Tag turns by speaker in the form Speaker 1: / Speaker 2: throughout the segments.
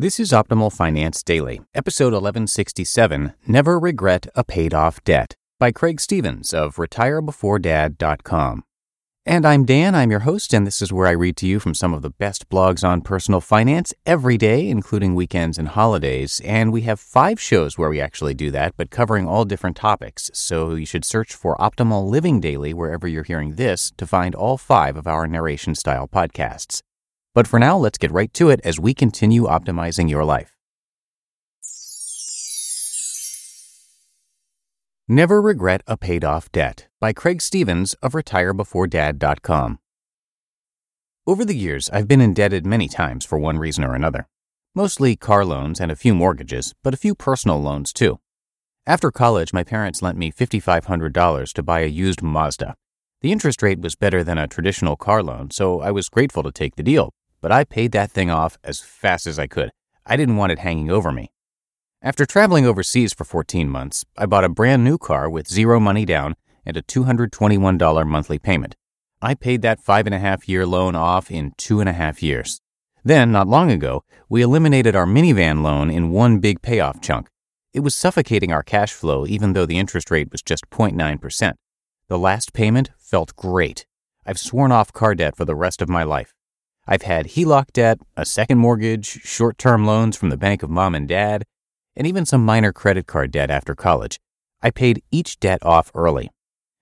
Speaker 1: This is Optimal Finance Daily, episode 1167 Never Regret a Paid Off Debt by Craig Stephens of retirebeforedad.com. And I'm Dan, I'm your host, and this is where I read to you from some of the best blogs on personal finance every day, including weekends and holidays. And we have five shows where we actually do that, but covering all different topics. So you should search for Optimal Living Daily wherever you're hearing this to find all five of our narration style podcasts. But for now, let's get right to it as we continue optimizing your life. Never Regret a Paid Off Debt by Craig Stephens of RetireBeforeDad.com. Over the years, I've been indebted many times for one reason or another. Mostly car loans and a few mortgages, but a few personal loans too. After college, my parents lent me $5,500 to buy a used Mazda. The interest rate was better than a traditional car loan, so I was grateful to take the deal, but I paid that thing off as fast as I could. I didn't want it hanging over me. After traveling overseas for 14 months, I bought a brand new car with zero money down and a $221 monthly payment. I paid that five and a half year loan off in two and a half years. Then, not long ago, we eliminated our minivan loan in one big payoff chunk. It was suffocating our cash flow even though the interest rate was just 0.9%. The last payment felt great. I've sworn off car debt for the rest of my life. I've had HELOC debt, a second mortgage, short term loans from the bank of mom and dad, and even some minor credit card debt after college. I paid each debt off early.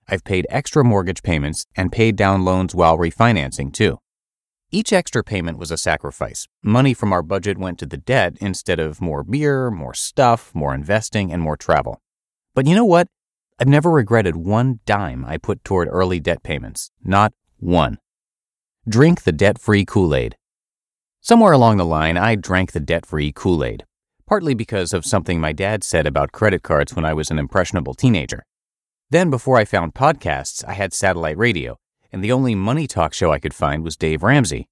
Speaker 1: I've paid extra mortgage payments and paid down loans while refinancing too. Each extra payment was a sacrifice. Money from our budget went to the debt instead of more beer, more stuff, more investing, and more travel. But you know what? I've never regretted one dime I put toward early debt payments. Not one. Drink the debt free Kool Aid. Somewhere along the line, I drank the debt free Kool Aid, partly because of something my dad said about credit cards when I was an impressionable teenager. Then, before I found podcasts, I had satellite radio, and the only money talk show I could find was Dave Ramsey.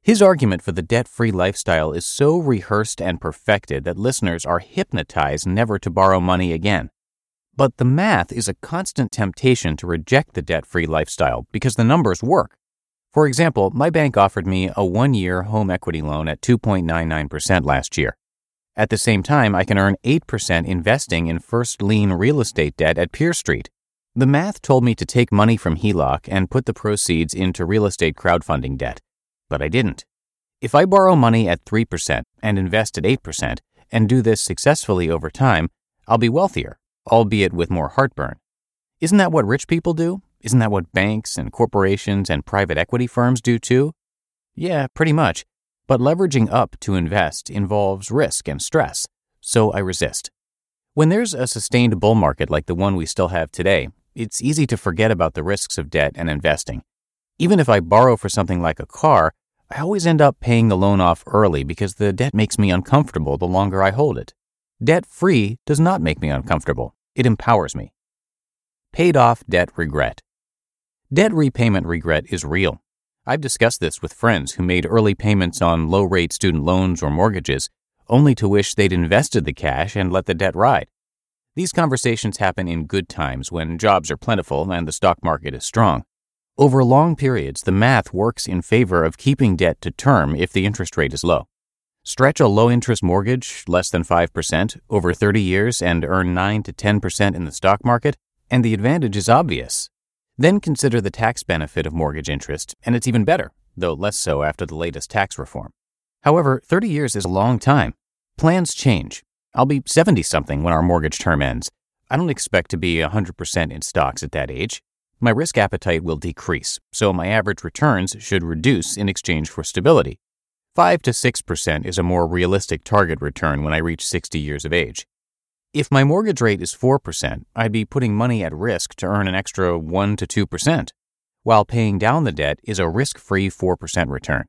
Speaker 1: His argument for the debt free lifestyle is so rehearsed and perfected that listeners are hypnotized never to borrow money again. But the math is a constant temptation to reject the debt free lifestyle because the numbers work. For example, my bank offered me a one year home equity loan at 2.99% last year. At the same time, I can earn 8% investing in first lien real estate debt at PeerStreet. The math told me to take money from HELOC and put the proceeds into real estate crowdfunding debt, but I didn't. If I borrow money at 3% and invest at 8% and do this successfully over time, I'll be wealthier, albeit with more heartburn. Isn't that what rich people do? Isn't that what banks and corporations and private equity firms do too? Yeah, pretty much. But leveraging up to invest involves risk and stress, so I resist. When there's a sustained bull market like the one we still have today, it's easy to forget about the risks of debt and investing. Even if I borrow for something like a car, I always end up paying the loan off early because the debt makes me uncomfortable the longer I hold it. Debt free does not make me uncomfortable, it empowers me. Paid off debt regret. Debt repayment regret is real. I've discussed this with friends who made early payments on low rate student loans or mortgages, only to wish they'd invested the cash and let the debt ride. These conversations happen in good times when jobs are plentiful and the stock market is strong. Over long periods, the math works in favor of keeping debt to term if the interest rate is low. Stretch a low interest mortgage, less than 5%, over 30 years and earn 9 to 10% in the stock market, and the advantage is obvious. Then consider the tax benefit of mortgage interest, and it's even better, though less so after the latest tax reform. However, 30 years is a long time. Plans change. I'll be 70 something when our mortgage term ends. I don't expect to be 100% in stocks at that age. My risk appetite will decrease, so my average returns should reduce in exchange for stability. 5 to 6% is a more realistic target return when I reach 60 years of age. If my mortgage rate is 4%, I'd be putting money at risk to earn an extra 1 to 2%, while paying down the debt is a risk free 4% return.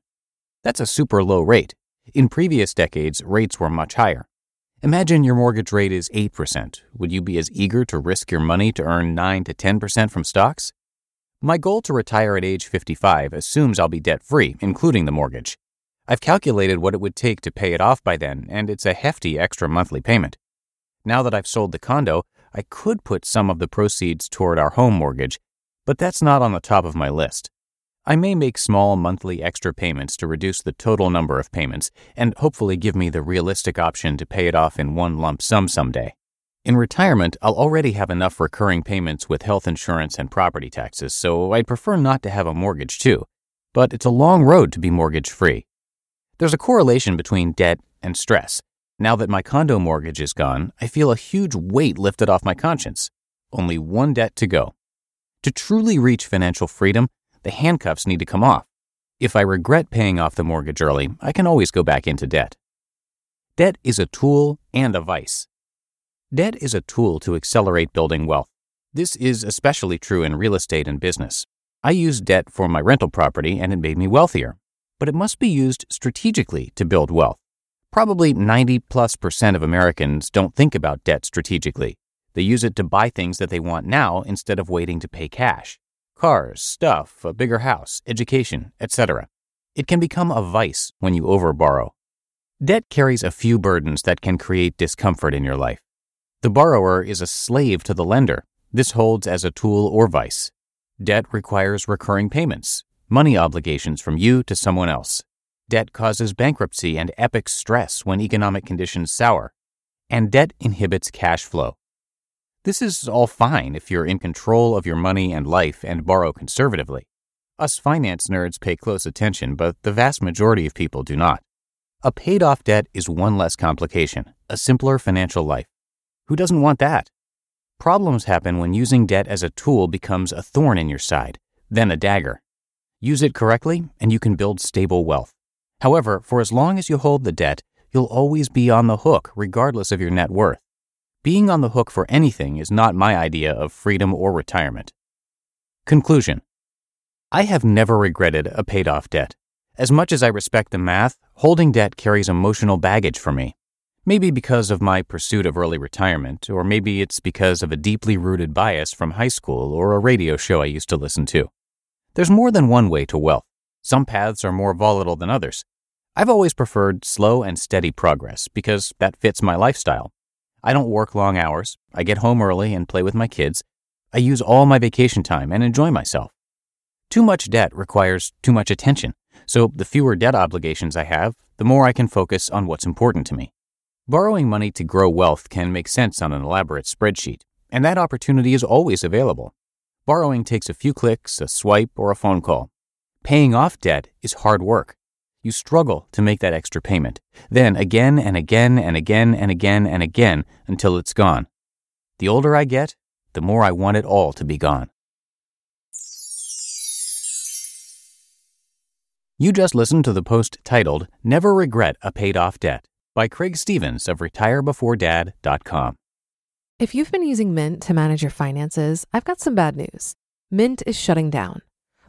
Speaker 1: That's a super low rate. In previous decades, rates were much higher. Imagine your mortgage rate is 8%. Would you be as eager to risk your money to earn 9 to 10% from stocks? My goal to retire at age 55 assumes I'll be debt free, including the mortgage. I've calculated what it would take to pay it off by then, and it's a hefty extra monthly payment. Now that I've sold the condo, I could put some of the proceeds toward our home mortgage, but that's not on the top of my list. I may make small monthly extra payments to reduce the total number of payments and hopefully give me the realistic option to pay it off in one lump sum someday. In retirement, I'll already have enough recurring payments with health insurance and property taxes, so I'd prefer not to have a mortgage too. But it's a long road to be mortgage free. There's a correlation between debt and stress. Now that my condo mortgage is gone, I feel a huge weight lifted off my conscience. Only one debt to go. To truly reach financial freedom, the handcuffs need to come off. If I regret paying off the mortgage early, I can always go back into debt. Debt is a tool and a vice. Debt is a tool to accelerate building wealth. This is especially true in real estate and business. I used debt for my rental property and it made me wealthier but it must be used strategically to build wealth. Probably 90 plus percent of Americans don't think about debt strategically. They use it to buy things that they want now instead of waiting to pay cash cars, stuff, a bigger house, education, etc. It can become a vice when you overborrow. Debt carries a few burdens that can create discomfort in your life. The borrower is a slave to the lender. This holds as a tool or vice. Debt requires recurring payments, money obligations from you to someone else. Debt causes bankruptcy and epic stress when economic conditions sour. And debt inhibits cash flow. This is all fine if you're in control of your money and life and borrow conservatively. Us finance nerds pay close attention, but the vast majority of people do not. A paid off debt is one less complication, a simpler financial life. Who doesn't want that? Problems happen when using debt as a tool becomes a thorn in your side, then a dagger. Use it correctly, and you can build stable wealth. However, for as long as you hold the debt, you'll always be on the hook, regardless of your net worth. Being on the hook for anything is not my idea of freedom or retirement. Conclusion I have never regretted a paid off debt. As much as I respect the math, holding debt carries emotional baggage for me. Maybe because of my pursuit of early retirement, or maybe it's because of a deeply rooted bias from high school or a radio show I used to listen to. There's more than one way to wealth. Some paths are more volatile than others. I've always preferred slow and steady progress because that fits my lifestyle. I don't work long hours. I get home early and play with my kids. I use all my vacation time and enjoy myself. Too much debt requires too much attention, so the fewer debt obligations I have, the more I can focus on what's important to me. Borrowing money to grow wealth can make sense on an elaborate spreadsheet, and that opportunity is always available. Borrowing takes a few clicks, a swipe, or a phone call. Paying off debt is hard work. You struggle to make that extra payment, then again and again and again and again and again until it's gone. The older I get, the more I want it all to be gone. You just listened to the post titled Never Regret a Paid Off Debt by Craig Stephens of RetireBeforeDad.com.
Speaker 2: If you've been using Mint to manage your finances, I've got some bad news. Mint is shutting down.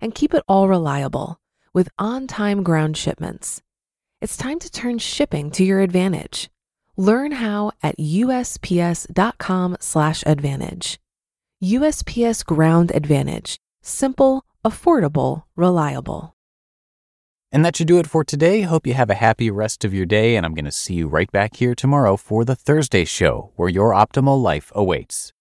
Speaker 2: And keep it all reliable with on time ground shipments. It's time to turn shipping to your advantage. Learn how at USPS.com/slash advantage. USPS Ground Advantage. Simple, affordable, reliable.
Speaker 1: And that should do it for today. Hope you have a happy rest of your day, and I'm going to see you right back here tomorrow for the Thursday show where your optimal life awaits.